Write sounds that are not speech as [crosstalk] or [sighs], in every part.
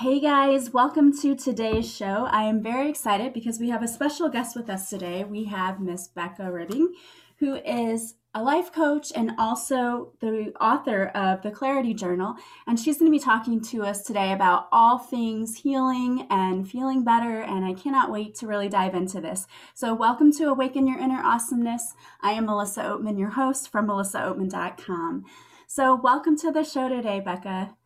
Hey guys, welcome to today's show. I am very excited because we have a special guest with us today. We have Miss Becca Ribbing, who is a life coach and also the author of the Clarity Journal. And she's going to be talking to us today about all things healing and feeling better. And I cannot wait to really dive into this. So, welcome to Awaken Your Inner Awesomeness. I am Melissa Oatman, your host from melissaoatman.com. So, welcome to the show today, Becca.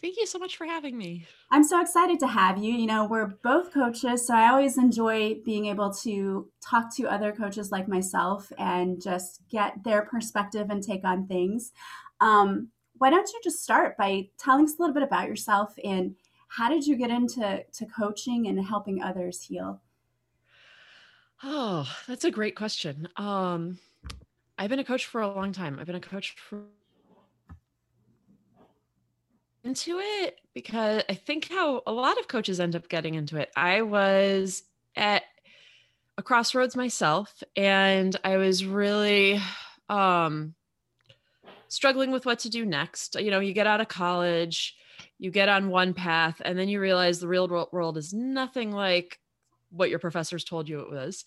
Thank you so much for having me. I'm so excited to have you. You know, we're both coaches, so I always enjoy being able to talk to other coaches like myself and just get their perspective and take on things. Um, why don't you just start by telling us a little bit about yourself and how did you get into to coaching and helping others heal? Oh, that's a great question. Um, I've been a coach for a long time. I've been a coach for into it because I think how a lot of coaches end up getting into it. I was at a crossroads myself and I was really um struggling with what to do next. You know, you get out of college, you get on one path and then you realize the real world is nothing like what your professors told you it was.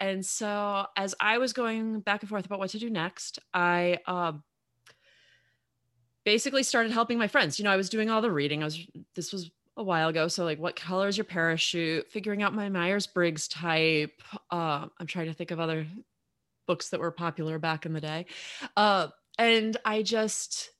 And so as I was going back and forth about what to do next, I um basically started helping my friends. You know, I was doing all the reading. I was this was a while ago. So like what color is your parachute? Figuring out my Myers-Briggs type. Uh, I'm trying to think of other books that were popular back in the day. Uh, and I just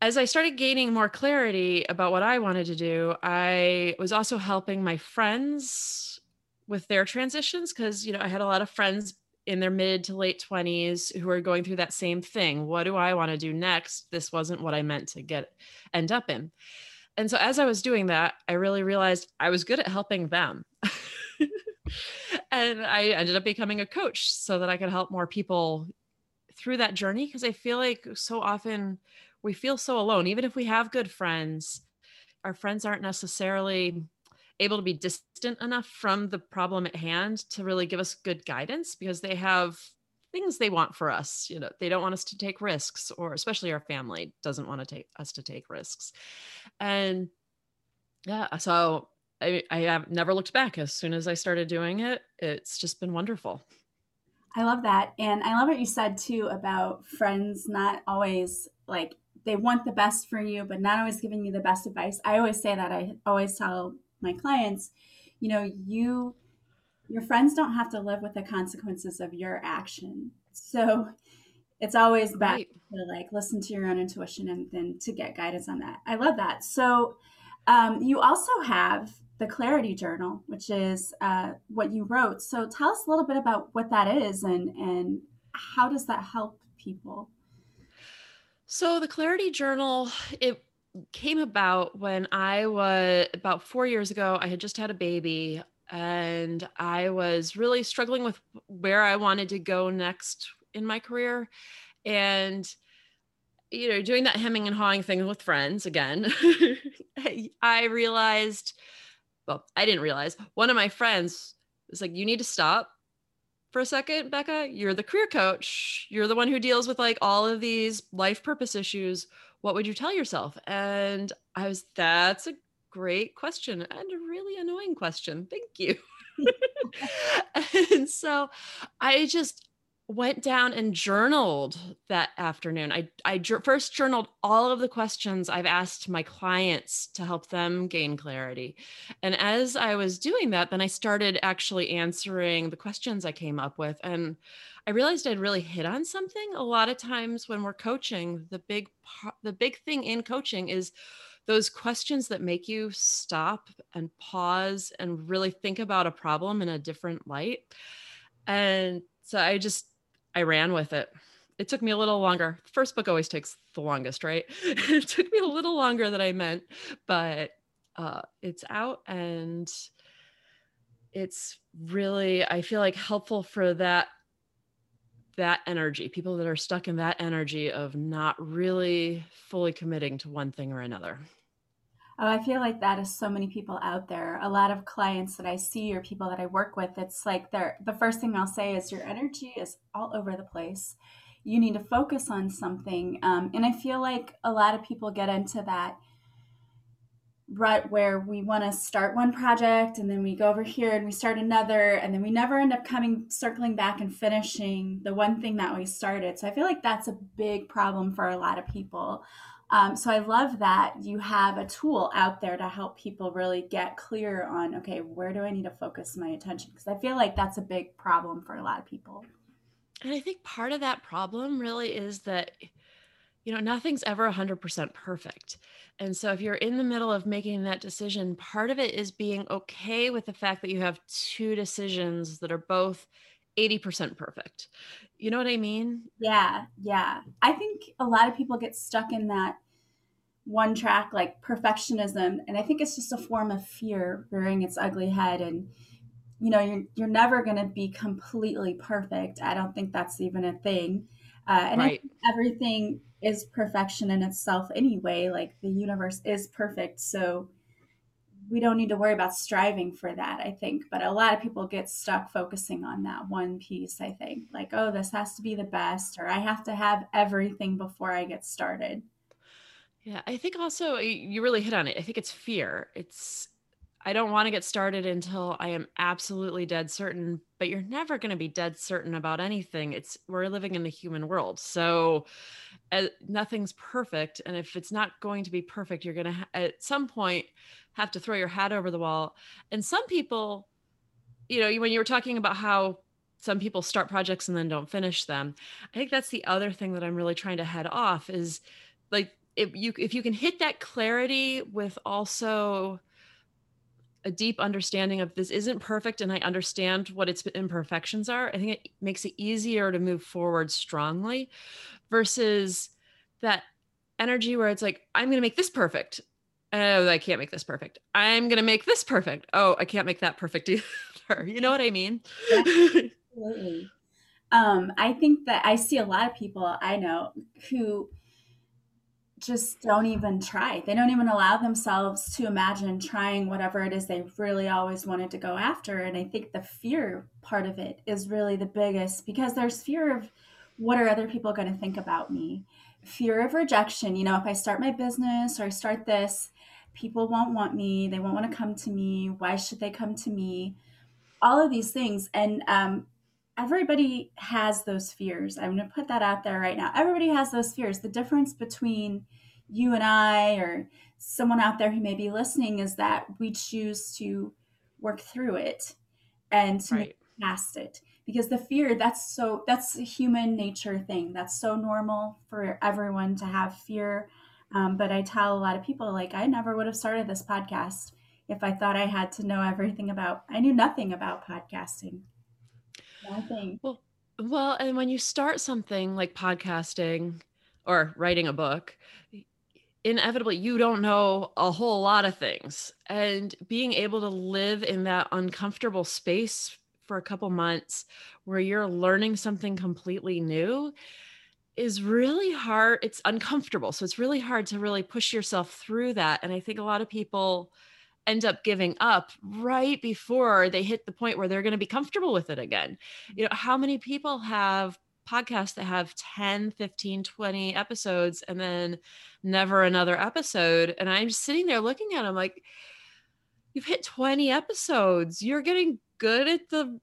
as I started gaining more clarity about what I wanted to do, I was also helping my friends with their transitions because you know I had a lot of friends in their mid to late 20s who are going through that same thing. What do i want to do next? This wasn't what i meant to get end up in. And so as i was doing that i really realized i was good at helping them. [laughs] And i ended up becoming a coach so that i could help more people through that journey because i feel like so often we feel so alone. Even if we have good friends our friends aren't necessarily able to be distant enough from the problem at hand to really give us good guidance because they have things they want for us you know they don't want us to take risks or especially our family doesn't want to take us to take risks. And yeah so I, I have never looked back. As soon as i started doing it it's just been wonderful. I love that. And i love what you said too about friends not always like they want the best for you but not always giving you the best advice. I always say that. I always tell my clients, you know, you your friends don't have to live with the consequences of your action. So it's always best right. to like listen to your own intuition and then to get guidance on that. I love that. So um, you also have the Clarity Journal, which is uh, what you wrote. So tell us a little bit about what that is and and how does that help people? So the Clarity Journal, it came about when I was about four years ago. I had just had a baby and I was really struggling with where I wanted to go next in my career. And, you know, doing that hemming and hawing thing with friends again, [laughs] I realized, well, I didn't realize one of my friends was like, you need to stop for a second, Becca. You're the career coach. You're the one who deals with like all of these life purpose issues what would you tell yourself? And I was, that's a great question and a really annoying question. Thank you. and so I just went down and journaled that afternoon. I, I first journaled all of the questions I've asked my clients to help them gain clarity. And as I was doing that, then I started actually answering the questions I came up with. And I realized I'd really hit on something. A lot of times when we're coaching, the big the big thing in coaching is those questions that make you stop and pause and really think about a problem in a different light. And so I just I ran with it. It took me a little longer. First book always takes the longest, right? [laughs] it took me a little longer than I meant, but uh, it's out and it's really I feel like helpful for that that energy, people that are stuck in that energy of not really fully committing to one thing or another. Oh, I feel like that is so many people out there. A lot of clients that I see or people that I work with, it's like they're the first thing I'll say is your energy is all over the place. You need to focus on something. Um, and I feel like a lot of people get into that rut where we want to start one project and then we go over here and we start another and then we never end up coming circling back and finishing the one thing that we started. So i feel like that's a big problem for a lot of people. Um, so i love that you have a tool out there to help people really get clear on okay where do i need to focus my attention? Because i feel like that's a big problem for a lot of people. And i think part of that problem really is that you know, nothing's ever 100% perfect. And so if you're in the middle of making that decision, part of it is being okay with the fact that you have two decisions that are both 80% perfect. You know what I mean? Yeah, yeah. I think a lot of people get stuck in that one track like perfectionism and I think it's just a form of fear rearing its ugly head and you know, you're you're never going to be completely perfect. I don't think that's even a thing. Uh, and right. everything is perfection in itself anyway. Like the universe is perfect. So we don't need to worry about striving for that, I think. But a lot of people get stuck focusing on that one piece, I think. Like, oh, this has to be the best, or I have to have everything before I get started. Yeah, I think also you really hit on it. I think it's fear. It's I don't want to get started until I am absolutely dead certain, but you're never going to be dead certain about anything. It's we're living in the human world. So uh, nothing's perfect and if it's not going to be perfect, you're going to ha- at some point have to throw your hat over the wall. And some people you know, when you were talking about how some people start projects and then don't finish them, I think that's the other thing that I'm really trying to head off is like if you if you can hit that clarity with also a deep understanding of this isn't perfect and I understand what its imperfections are, I think it makes it easier to move forward strongly versus that energy where it's like, I'm going to make this perfect. Oh, I can't make this perfect. I'm going to make this perfect. Oh, I can't make that perfect [laughs] either. you know what I mean? [laughs] Absolutely. Um, I think that I see a lot of people I know who just don't even try. They don't even allow themselves to imagine trying whatever it is they really always wanted to go after. And I think the fear part of it is really the biggest because there's fear of what are other people going to think about me? Fear of rejection. You know, if I start my business or I start this, people won't want me. They won't want to come to me. Why should they come to me? All of these things. And um, everybody has those fears. I'm going to put that out there right now. Everybody has those fears. The difference between you and I or someone out there who may be listening is that we choose to work through it and to right. past it because the fear that's so that's a human nature thing that's so normal for everyone to have fear um, but i tell a lot of people like i never would have started this podcast if i thought i had to know everything about i knew nothing about podcasting well well and when you start something like podcasting or writing a book inevitably you don't know a whole lot of things. And being able to live in that uncomfortable space for a couple months where you're learning something completely new is really hard. It's uncomfortable. So it's really hard to really push yourself through that. And i think a lot of people end up giving up right before they hit the point where they're going to be comfortable with it again. You know how many people have podcasts that have 10 15 20 episodes and then never another episode? And i'm sitting there looking at them like you've hit 20 episodes. You're getting good at the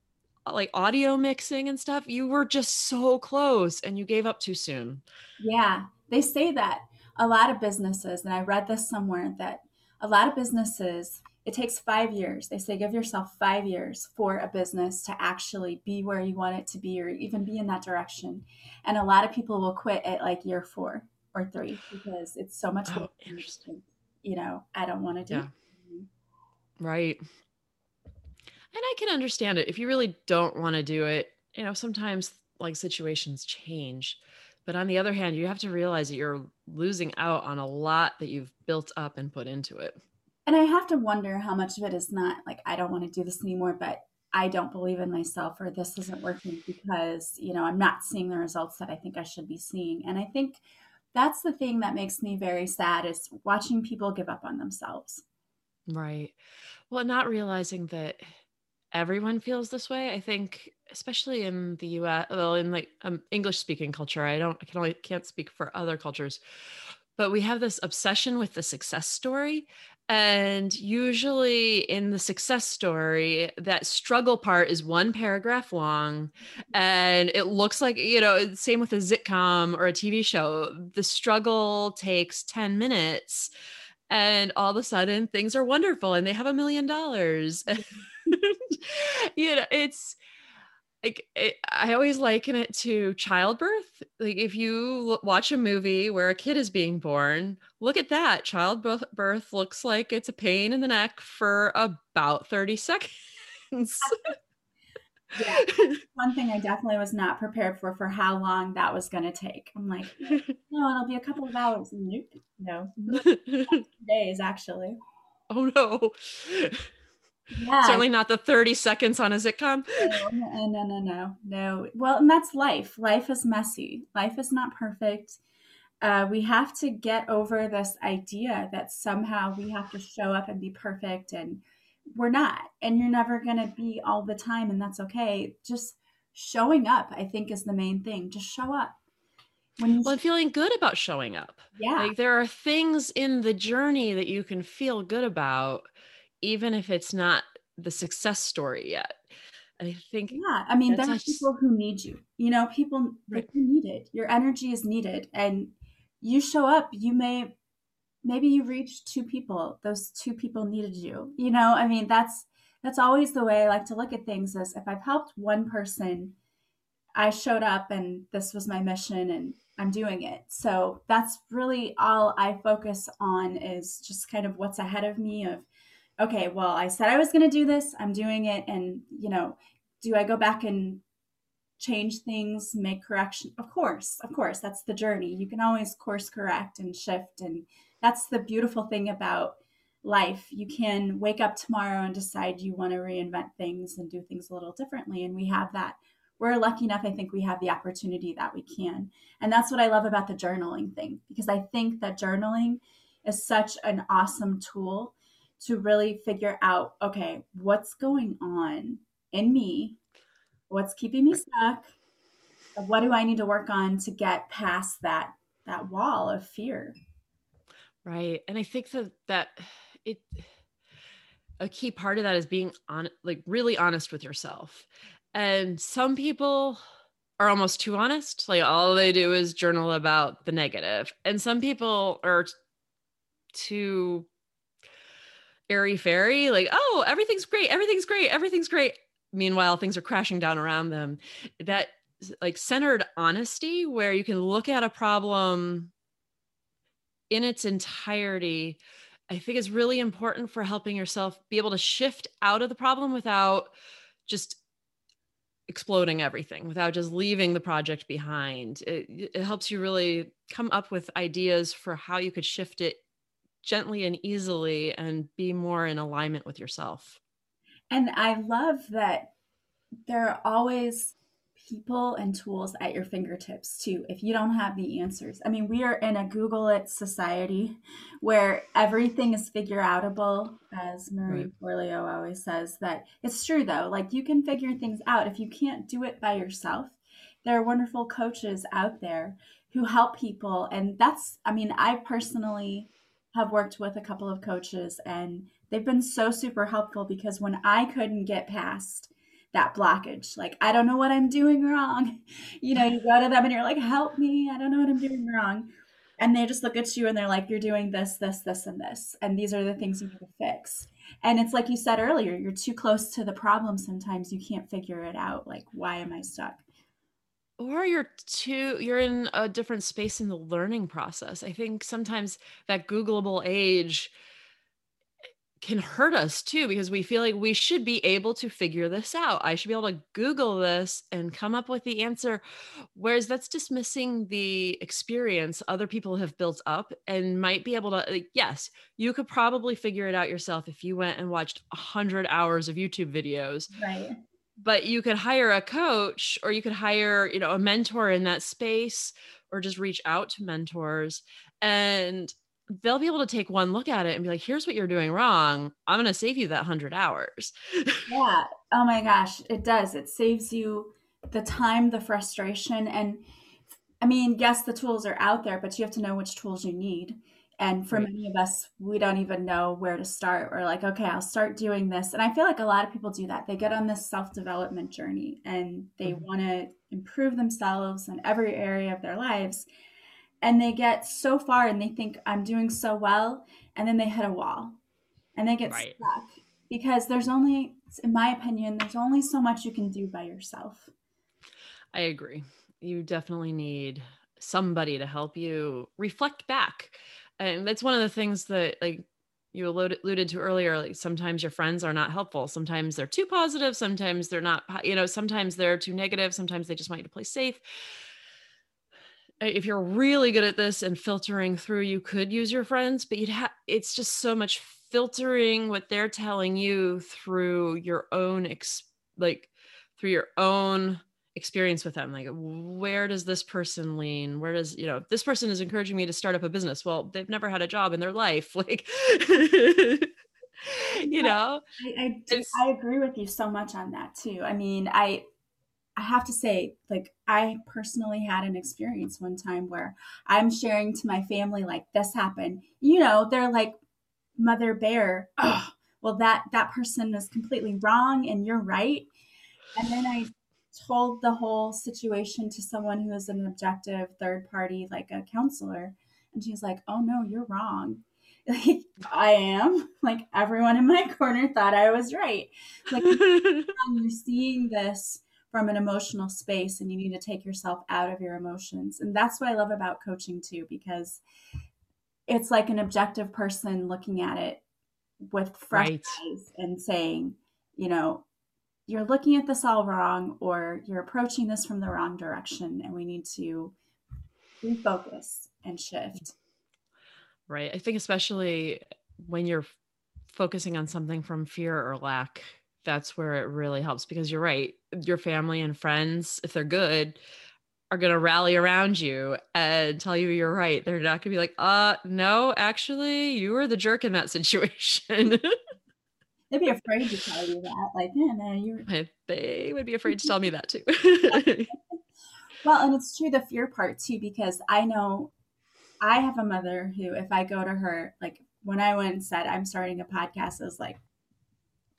like audio mixing and stuff. You were just so close and you gave up too soon. Yeah they say that a lot of businesses and i read this somewhere that a lot of businesses it takes five years. They say give yourself five years for a business to actually be where you want it to be or even be in that direction. And a lot of people will quit at like year four or three because it's so much oh, interesting. You know, I don't want to do yeah. it. Right. And I can understand it. If you really don't want to do it, you know, sometimes like situations change. But on the other hand, you have to realize that you're losing out on a lot that you've built up and put into it and I have to wonder how much of it is not like I don't want to do this anymore, but I don't believe in myself or this isn't working because, you know, I'm not seeing the results that I think I should be seeing. And I think that's the thing that makes me very sad is watching people give up on themselves. Right. Well, not realizing that everyone feels this way. I think, especially in the U.S., well, in like um, English speaking culture, I don't, I can only can't speak for other cultures, but we have this obsession with the success story And usually in the success story, that struggle part is one paragraph long. And it looks like, you know, same with a sitcom or a TV show. The struggle takes 10 minutes and all of a sudden things are wonderful and they have a million dollars. [laughs] [laughs] you know, it's like it, I always liken it to childbirth. Like if you watch a movie where a kid is being born, look at that. Childbirth looks like it's a pain in the neck for about 30 seconds. [laughs] yeah. One thing I definitely was not prepared for for how long that was going to take. I'm like, [laughs] no, it'll be a couple of hours. Nope. No. days actually. Oh no. Yeah. Certainly not the 30 seconds on a sitcom. No, no, no, no, no. Well, and that's life. Life is messy. Life is not perfect. Uh, we have to get over this idea that somehow we have to show up and be perfect, and we're not. And you're never going to be all the time, and that's okay. Just showing up, I think, is the main thing. Just show up. When well, feeling good about showing up. Yeah. Like there are things in the journey that you can feel good about even if it's not the success story yet. I think yeah, I mean there are people who need you. You know, people right. you need it. Your energy is needed and you show up, you may maybe you reach two people. Those two people needed you. You know, I mean that's that's always the way I like to look at things is if I've helped one person, I showed up and this was my mission and I'm doing it. So that's really all I focus on is just kind of what's ahead of me of okay, well, I said I was going to do this, I'm doing it. And, you know, do I go back and change things, make correction? Of course, of course, that's the journey. You can always course correct and shift. And that's the beautiful thing about life. You can wake up tomorrow and decide you want to reinvent things and do things a little differently. And we have that. We're lucky enough, I think we have the opportunity that we can. And that's what I love about the journaling thing, because I think that journaling is such an awesome tool to really figure out okay, what's going on in me? What's keeping me stuck? What do I need to work on to get past that that wall of fear? Right. And I think that that it a key part of that is being on like really honest with yourself. And some people are almost too honest. Like all they do is journal about the negative. And some people are too airy fairy, like, oh, everything's great, everything's great, everything's great. Meanwhile, things are crashing down around them. That like centered honesty, where you can look at a problem in its entirety, I think is really important for helping yourself be able to shift out of the problem without just exploding everything without just leaving the project behind. It, it, helps you really come up with ideas for how you could shift it gently and easily and be more in alignment with yourself. And I love that there are always people and tools at your fingertips too if you don't have the answers. I mean, we are in a Google it society where everything is figure outable, as Marie right. Forleo always says. That it's true though, like you can figure things out if you can't do it by yourself. There are wonderful coaches out there who help people, and that's, I mean, I personally have worked with a couple of coaches and they've been so super helpful because when I couldn't get past that blockage, like I don't know what I'm doing wrong, [laughs] you know, you go to them and you're like, help me, I don't know what I'm doing wrong. And they just look at you and they're like, you're doing this, this, this, and this. And these are the things you need to fix. And it's like you said earlier, you're too close to the problem sometimes. You can't figure it out. Like, why am I stuck? Or you're too you're in a different space in the learning process. I think sometimes that googleable age can hurt us too because we feel like we should be able to figure this out. I should be able to google this and come up with the answer. Whereas that's dismissing the experience other people have built up and might be able to like, yes you could probably figure it out yourself if you went and watched 100 hours of youtube videos right but you could hire a coach or you could hire you know a mentor in that space or just reach out to mentors and they'll be able to take one look at it and be like here's what you're doing wrong. I'm going to save you that 100 hours. Yeah. Oh my gosh. It does. It saves you the time the frustration and i mean yes the tools are out there but you have to know which tools you need And for right. many of us, we don't even know where to start. We're like, okay, I'll start doing this. And I feel like a lot of people do that. They get on this self development journey and they mm-hmm. want to improve themselves in every area of their lives. And they get so far and they think, I'm doing so well. And then they hit a wall and they get right. stuck because there's only, in my opinion, there's only so much you can do by yourself. I agree. You definitely need somebody to help you reflect back and that's one of the things that like you alluded to earlier like sometimes your friends are not helpful. Sometimes they're too positive sometimes they're not you know sometimes they're too negative sometimes they just want you to play safe. If you're really good at this and filtering through you could use your friends but you'd have it's just so much filtering what they're telling you through your own ex- like through your own experience with them like where does this person lean? Where does you know this person is encouraging me to start up a business. Well they've never had a job in their life [laughs] like you know? I, I, I agree with you so much on that too. I mean i i have to say like i personally had an experience one time where i'm sharing to my family like this happened. You know they're like mother bear oh, well that that person is completely wrong and you're right. And then i told the whole situation to someone who is an objective third party, like a counselor, and she's like, "Oh no, you're wrong." [laughs] Like I am. [laughs] Like everyone in my corner thought I was right. Like [laughs] you're seeing this from an emotional space, and you need to take yourself out of your emotions, and that's what I love about coaching too, because it's like an objective person looking at it with fresh right. eyes and saying, you know, you're looking at this all wrong or you're approaching this from the wrong direction and we need to refocus and shift. Right. I think especially when you're focusing on something from fear or lack that's where it really helps because you're right. Your family and friends if they're good are going to rally around you and tell you you're right. They're not going to be like uh no actually you were the jerk in that [laughs] situation [laughs] they'd be afraid to tell you that. Like, yeah, no, you're. They would be [laughs] afraid to tell me that too. [laughs] well, and it's true the fear part too, because I know I have a mother who, if I go to her, like when I went and said I'm starting a podcast, I was like,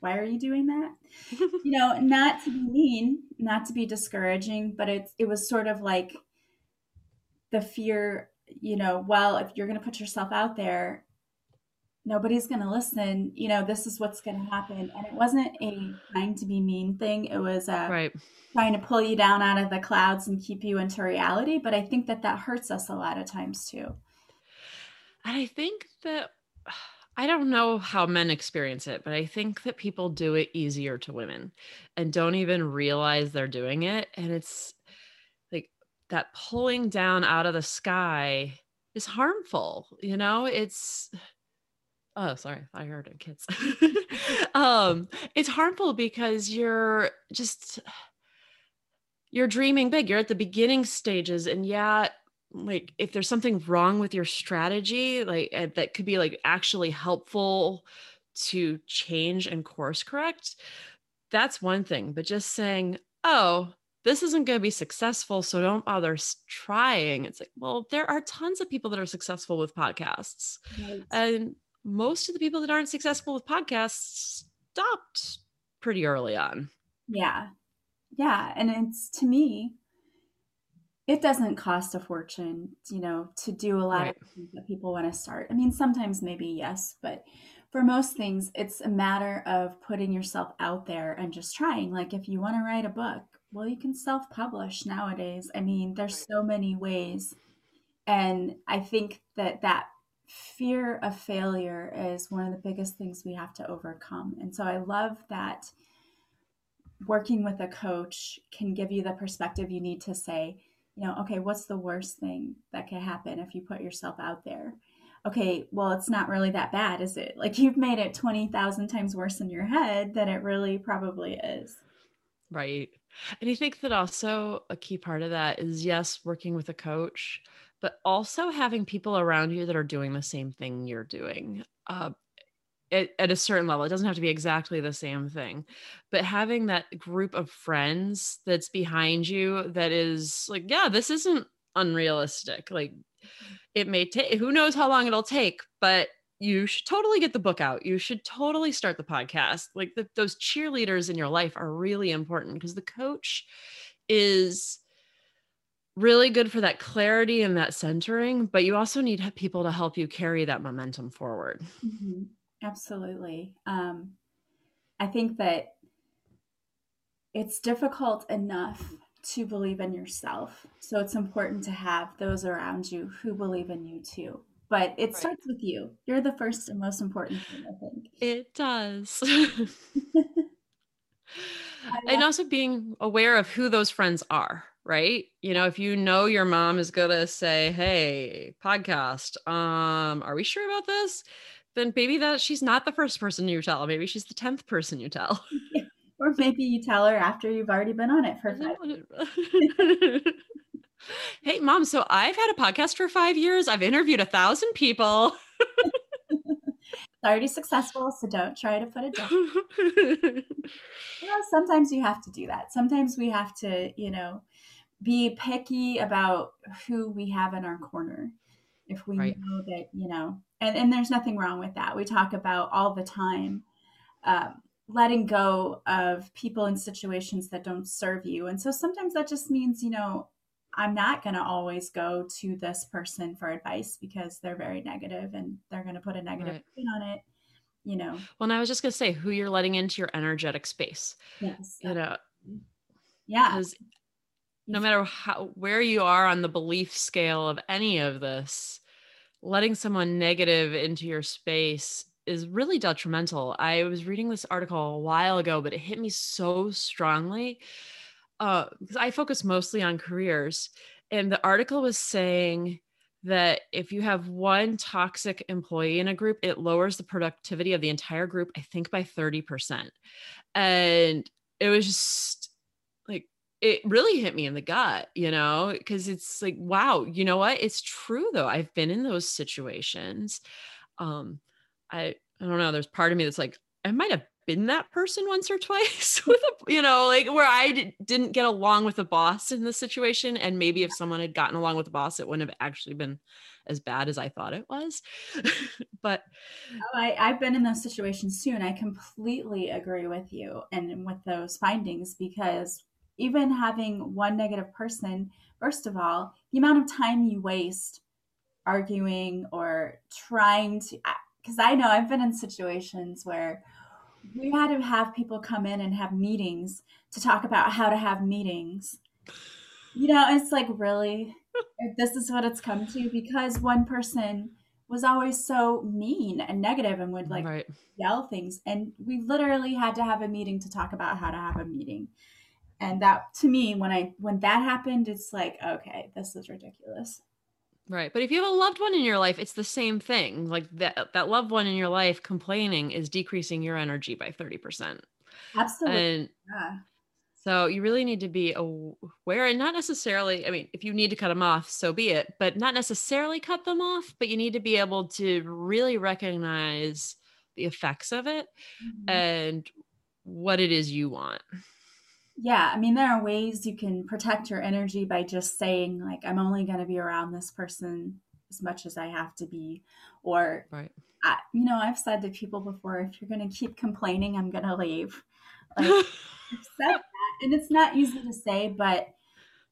why are you doing that? [laughs] you know, not to be mean, not to be discouraging, but it's it was sort of like the fear, you know, well, if you're going to put yourself out there nobody's going to listen you know this is what's going to happen and it wasn't a trying to be mean thing it was a right. trying to pull you down out of the clouds and keep you into reality but i think that that hurts us a lot of times too and i think that [sighs] I don't know how men experience it, but I think that people do it easier to women and don't even realize they're doing it. And it's like that pulling down out of the sky is harmful. You know, it's oh sorry i heard it kids. [laughs] [laughs] Um it's harmful because you're just you're dreaming big. You're at the beginning stages and yeah like if there's something wrong with your strategy like uh, that could be like actually helpful to change and course correct that's one thing. But just saying oh this isn't going to be successful so don't bother trying it's like well there are tons of people that are successful with podcasts. Right. and most of the people that aren't successful with podcasts stopped pretty early on. Yeah. Yeah. And it's to me, it doesn't cost a fortune, you know, to do a lot right. of things that people want to start. I mean, sometimes maybe yes, but for most things, it's a matter of putting yourself out there and just trying. Like if you want to write a book, well, you can self publish nowadays. I mean, there's so many ways. And I think that that fear of failure is one of the biggest things we have to overcome. And so I love that working with a coach can give you the perspective you need to say, you know, okay, what's the worst thing that could happen if you put yourself out there? Okay, well, it's not really that bad, is it? Like you've made it 20,000 times worse in your head than it really probably is. Right. And I think that also a key part of that is yes, working with a coach, but also having people around you that are doing the same thing you're doing. Uh, at, at, a certain level, it doesn't have to be exactly the same thing, but having that group of friends that's behind you that is like, yeah, this isn't unrealistic. Like, it may take who knows how long it'll take but you should totally get the book out you should totally start the podcast like the, those cheerleaders in your life are really important because the coach is really good for that clarity and that centering but you also need people to help you carry that momentum forward mm-hmm. absolutely um, i think that it's difficult enough to believe in yourself. So it's important to have those around you who believe in you too. But it right. starts with you. You're the first and most important thing, I think. It does. [laughs] [laughs] and also being aware of who those friends are, right? You know, if you know your mom is going to say, "Hey, podcast, um, are we sure about this?" then maybe that she's not the first person you tell. Maybe she's the 10th person you tell. [laughs] Or maybe you tell her after you've already been on it for five. [laughs] hey, mom. So I've had a podcast for five years. I've interviewed a thousand people. it's [laughs] already successful, so don't try to put it down. you know, sometimes you have to do that. Sometimes we have to, you know, be picky about who we have in our corner. If we right. know that, you know, and, and there's nothing wrong with that. We talk about all the time. Um, letting go of people in situations that don't serve you. And so sometimes that just means, you know, I'm not going to always go to this person for advice because they're very negative and they're going to put a negative right. spin on it, you know. Well, and I was just going to say who you're letting into your energetic space. Yes. You know. Yeah. Because no matter how where you are on the belief scale of any of this, letting someone negative into your space is really detrimental. I was reading this article a while ago, but it hit me so strongly uh, because I focus mostly on careers. And the article was saying that if you have one toxic employee in a group, it lowers the productivity of the entire group, I think by 30%. And it was just it really hit me in the gut, you know, because it's like, wow, you know what? It's true though. I've been in those situations. Um, I I don't know. There's part of me that's like, I might have been that person once or twice [laughs] with a, you know, like where I d- didn't get along with the boss in the situation. And maybe if someone had gotten along with the boss, it wouldn't have actually been as bad as I thought it was. [laughs] but oh, I, I've been in those situations too. And I completely agree with you and with those findings because even having one negative person, first of all, the amount of time you waste arguing or trying to because I know I've been in situations where we had to have people come in and have meetings to talk about how to have meetings. You know, it's like really [laughs] this is what it's come to because one person was always so mean and negative and would like right. yell things and we literally had to have a meeting to talk about how to have a meeting and that to me when i when that happened it's like okay this is ridiculous Right. But if you have a loved one in your life, it's the same thing. Like that that loved one in your life complaining is decreasing your energy by 30%. Absolutely. And yeah. So you really need to be aware and not necessarily, I mean, if you need to cut them off, so be it, but not necessarily cut them off, but you need to be able to really recognize the effects of it mm-hmm. and what it is you want yeah i mean there are ways you can protect your energy by just saying like i'm only going to be around this person as much as i have to be or right I, you know i've said to people before if you're going to keep complaining i'm going to leave [laughs] like i've said that and it's not easy to say but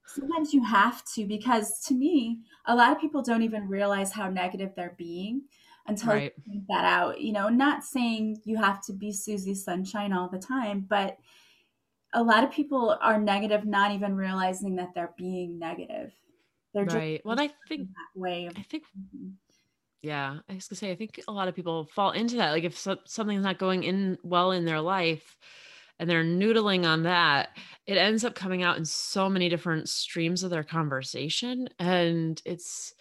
sometimes you have to because to me a lot of people don't even realize how negative they're being until right. you think that out you know not saying you have to be susie sunshine all the time but a lot of people are negative, not even realizing that they're being negative. They're right. well, I think that way. I think. Yeah, I was gonna say I think a lot of people fall into that. Like if so, something's not going in well in their life, and they're noodling on that, it ends up coming out in so many different streams of their conversation, and it's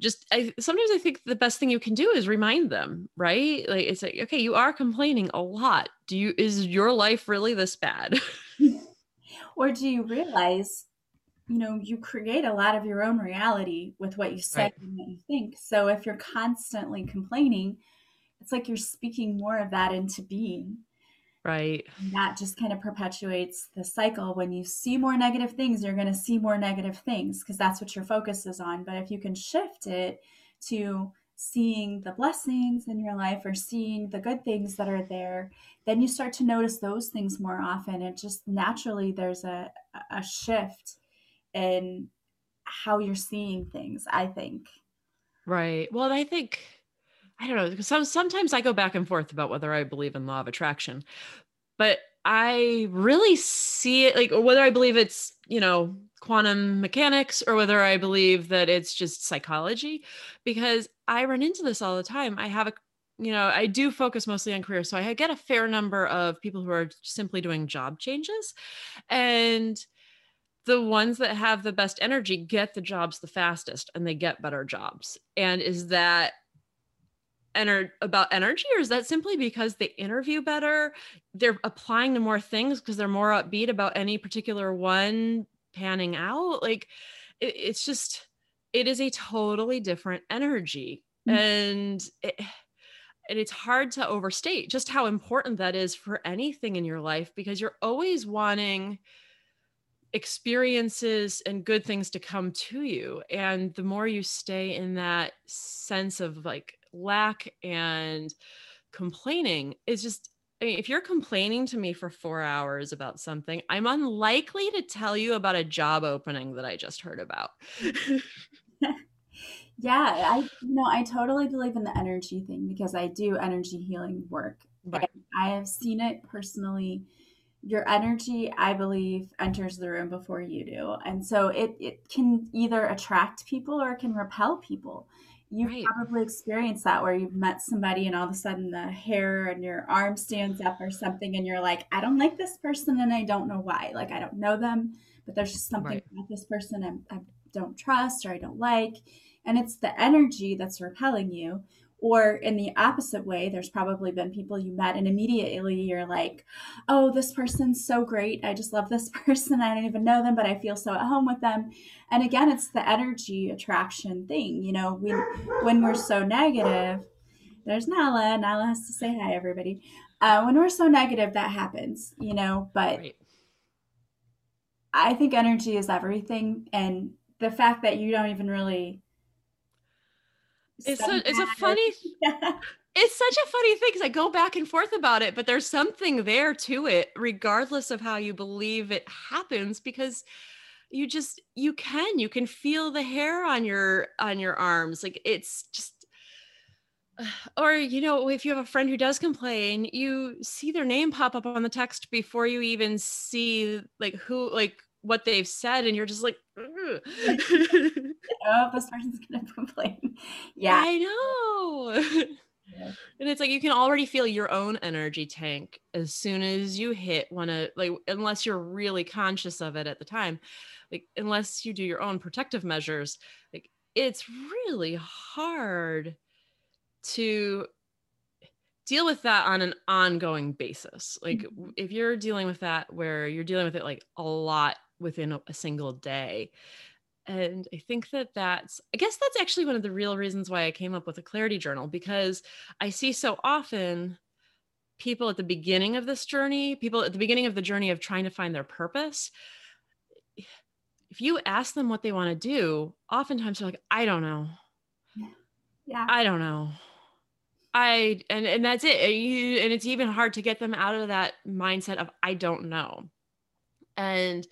just I sometimes I think the best thing you can do is remind them, right? Like it's like, okay, you are complaining a lot. Do you is your life really this bad? [laughs] or do you realize, you know, you create a lot of your own reality with what you say right. and what you think. So if you're constantly complaining, it's like you're speaking more of that into being. Right. And that just kind of perpetuates the cycle. When you see more negative things, you're going to see more negative things because that's what your focus is on. But if you can shift it to seeing the blessings in your life or seeing the good things that are there, then you start to notice those things more often. And just naturally, there's a, a shift in how you're seeing things, I think. Right. Well, I think I don't know some, sometimes I go back and forth about whether I believe in law of attraction, but I really see it like whether I believe it's you know quantum mechanics or whether I believe that it's just psychology, because I run into this all the time. I have a you know I do focus mostly on career, so I get a fair number of people who are simply doing job changes, and the ones that have the best energy get the jobs the fastest and they get better jobs. And is that ener- about energy or is that simply because they interview better they're applying to more things because they're more upbeat about any particular one panning out like it, it's just it is a totally different energy mm-hmm. and it, and it's hard to overstate just how important that is for anything in your life because you're always wanting experiences and good things to come to you and the more you stay in that sense of like lack and complaining is just I mean, if you're complaining to me for four hours about something, I'm unlikely to tell you about a job opening that I just heard about. [laughs] yeah, I you know I totally believe in the energy thing because I do energy healing work. Right. I have seen it personally. Your energy, I believe, enters the room before you do, and so it it can either attract people or it can repel people you've right. probably experienced that where you've met somebody and all of a sudden the hair and your arm stands up or something and you're like i don't like this person and i don't know why like i don't know them but there's just something right. about this person I, I don't trust or i don't like and it's the energy that's repelling you or in the opposite way, there's probably been people you met and immediately you're like, oh, this person's so great. I just love this [laughs] person. I don't even know them, but I feel so at home with them. And again, it's the energy attraction thing. You know, we, when we're so negative, there's Nala. Nala has to say hi, everybody. Uh, when we're so negative, that happens, you know, but right. I think energy is everything. And the fact that you don't even really it's a, it's a funny [laughs] it's such a funny thing because I go back and forth about it, but there's something there to it, regardless of how you believe it happens, because you just you can you can feel the hair on your on your arms like it's just [sighs] or you know if you have a friend who does complain you see their name pop up on the text before you even see like who like what they've said and you're just like [laughs] oh this person's gonna [laughs] complain yeah i know [laughs] yeah. and it's like you can already feel your own energy tank as soon as you hit one of like unless you're really conscious of it at the time like unless you do your own protective measures like it's really hard to deal with that on an ongoing basis like mm-hmm. if you're dealing with that where you're dealing with it like a lot within a, a single day and i think that that's i guess that's actually one of the real reasons why i came up with a clarity journal because i see so often people at the beginning of this journey people at the beginning of the journey of trying to find their purpose if you ask them what they want to do oftentimes they're like i don't know. Yeah. I don't know. I and and that's it you and it's even hard to get them out of that mindset of i don't know. And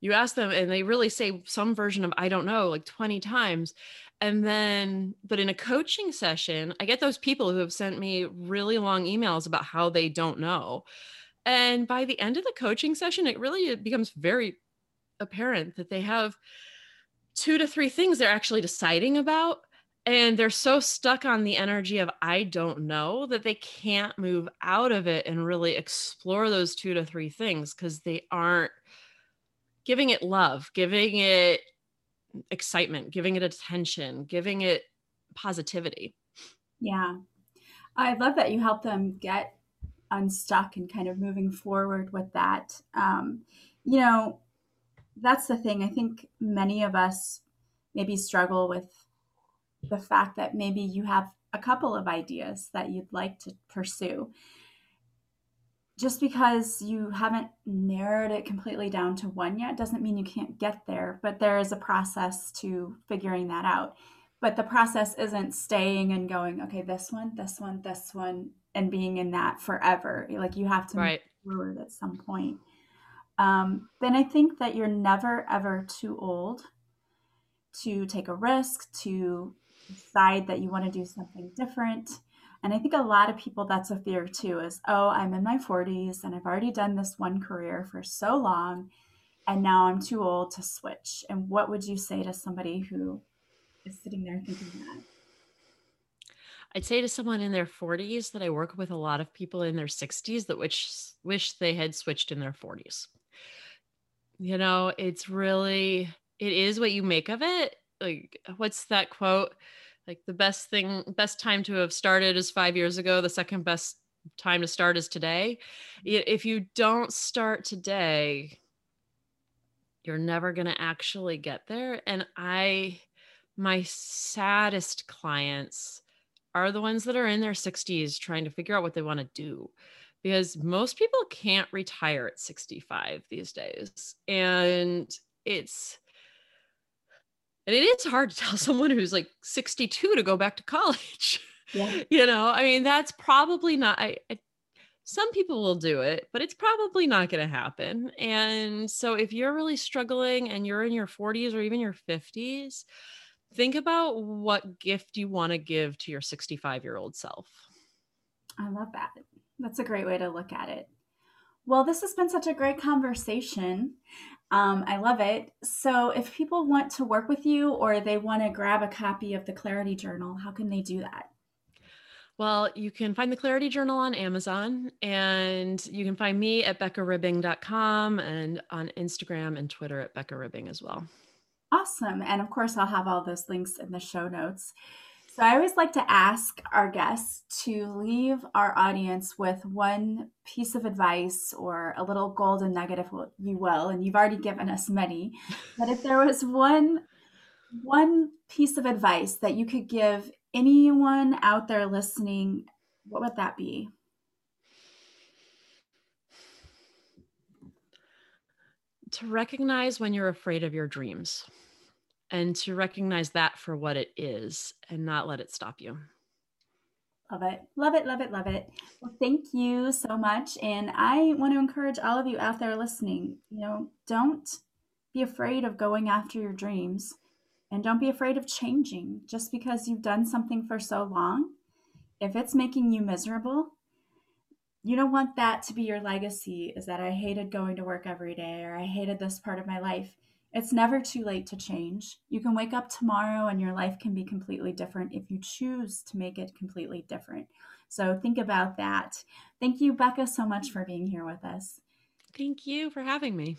you ask them and they really say some version of i don't know like 20 times. And then but in a coaching session i get those people who have sent me really long emails about how they don't know. And by the end of the coaching session it really it becomes very apparent that they have two to three things they're actually deciding about and they're so stuck on the energy of i don't know that they can't move out of it and really explore those two to three things because they aren't giving it love, giving it excitement, giving it attention, giving it positivity. Yeah. I love that you help them get unstuck and kind of moving forward with that. Um, you know, that's the thing. I think many of us maybe struggle with the fact that maybe you have a couple of ideas that you'd like to pursue just because you haven't narrowed it completely down to one yet doesn't mean you can't get there, but there is a process to figuring that out. But the process isn't staying and going, okay, this one, this one, this one, and being in that forever. Like you have to right. move forward at some point. Um, then I think that you're never ever too old to take a risk, to decide that you want to do something different and I think a lot of people, that's a fear too is, oh, I'm in my 40s and I've already done this one career for so long and now I'm too old to switch. And what would you say to somebody who is sitting there thinking that? I'd say to someone in their 40s that I work with a lot of people in their 60s that wish wish they had switched in their 40s. You know, it's really it is what you make of it. Like what's that quote? Like the best thing best time to have started is five years ago. The second best time to start is today. If you don't start today you're never going to actually get there. And i my saddest clients are the ones that are in their 60s trying to figure out what they want to do. Because most people can't retire at 65 these days. And it's and it is hard to tell [laughs] someone who's like 62 to go back to college. Yeah. [laughs] you know, I mean, that's probably not, I, I some people will do it, but it's probably not going to happen. And so if you're really struggling and you're in your 40s or even your 50s, think about what gift you want to give to your 65 year old self. I love that. That's a great way to look at it. Well, this has been such a great conversation. Um, I love it. So, if people want to work with you or they want to grab a copy of the Clarity Journal, how can they do that? Well, you can find the Clarity Journal on Amazon and you can find me at beccaribbing.com and on Instagram and Twitter at Becca Ribbing as well. Awesome. And of course, I'll have all those links in the show notes. So I always like to ask our guests to leave our audience with one piece of advice or a little golden nugget, if you will. And you've already given us many. But if there was one one piece of advice that you could give anyone out there listening, what would that be? To recognize when you're afraid of your dreams and to recognize that for what it is and not let it stop you. Love it. Love it. Love it. Love it. Well, thank you so much. And I want to encourage all of you out there listening, you know, don't be afraid of going after your dreams and don't be afraid of changing just because you've done something for so long. If it's making you miserable, you don't want that to be your legacy is that I hated going to work every day or I hated this part of my life. It's never too late to change. You can wake up tomorrow and your life can be completely different if you choose to make it completely different. So think about that. Thank you, Becca, so much for being here with us. Thank you for having me.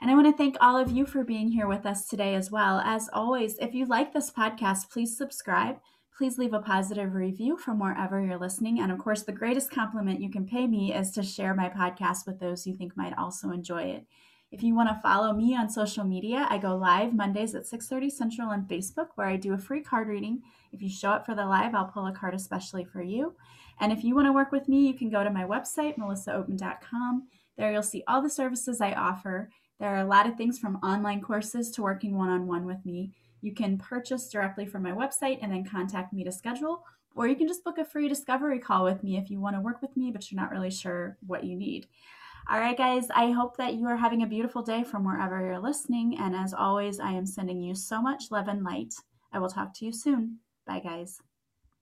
And I want to thank all of you for being here with us today as well. As always, if you like this podcast, please subscribe. Please leave a positive review from wherever you're listening. And of course, the greatest compliment you can pay me is to share my podcast with those you think might also enjoy it. If you want to follow me on social media, I go live Mondays at 6:30 Central on Facebook where I do a free card reading. If you show up for the live, I'll pull a card especially for you. And if you want to work with me, you can go to my website melissaoatman.com. There you'll see all the services I offer. There are a lot of things from online courses to working one-on-one with me. You can purchase directly from my website and then contact me to schedule, or you can just book a free discovery call with me if you want to work with me but you're not really sure what you need. All right, guys, I hope that you are having a beautiful day from wherever you're listening. And as always, I am sending you so much love and light. I will talk to you soon. Bye, guys.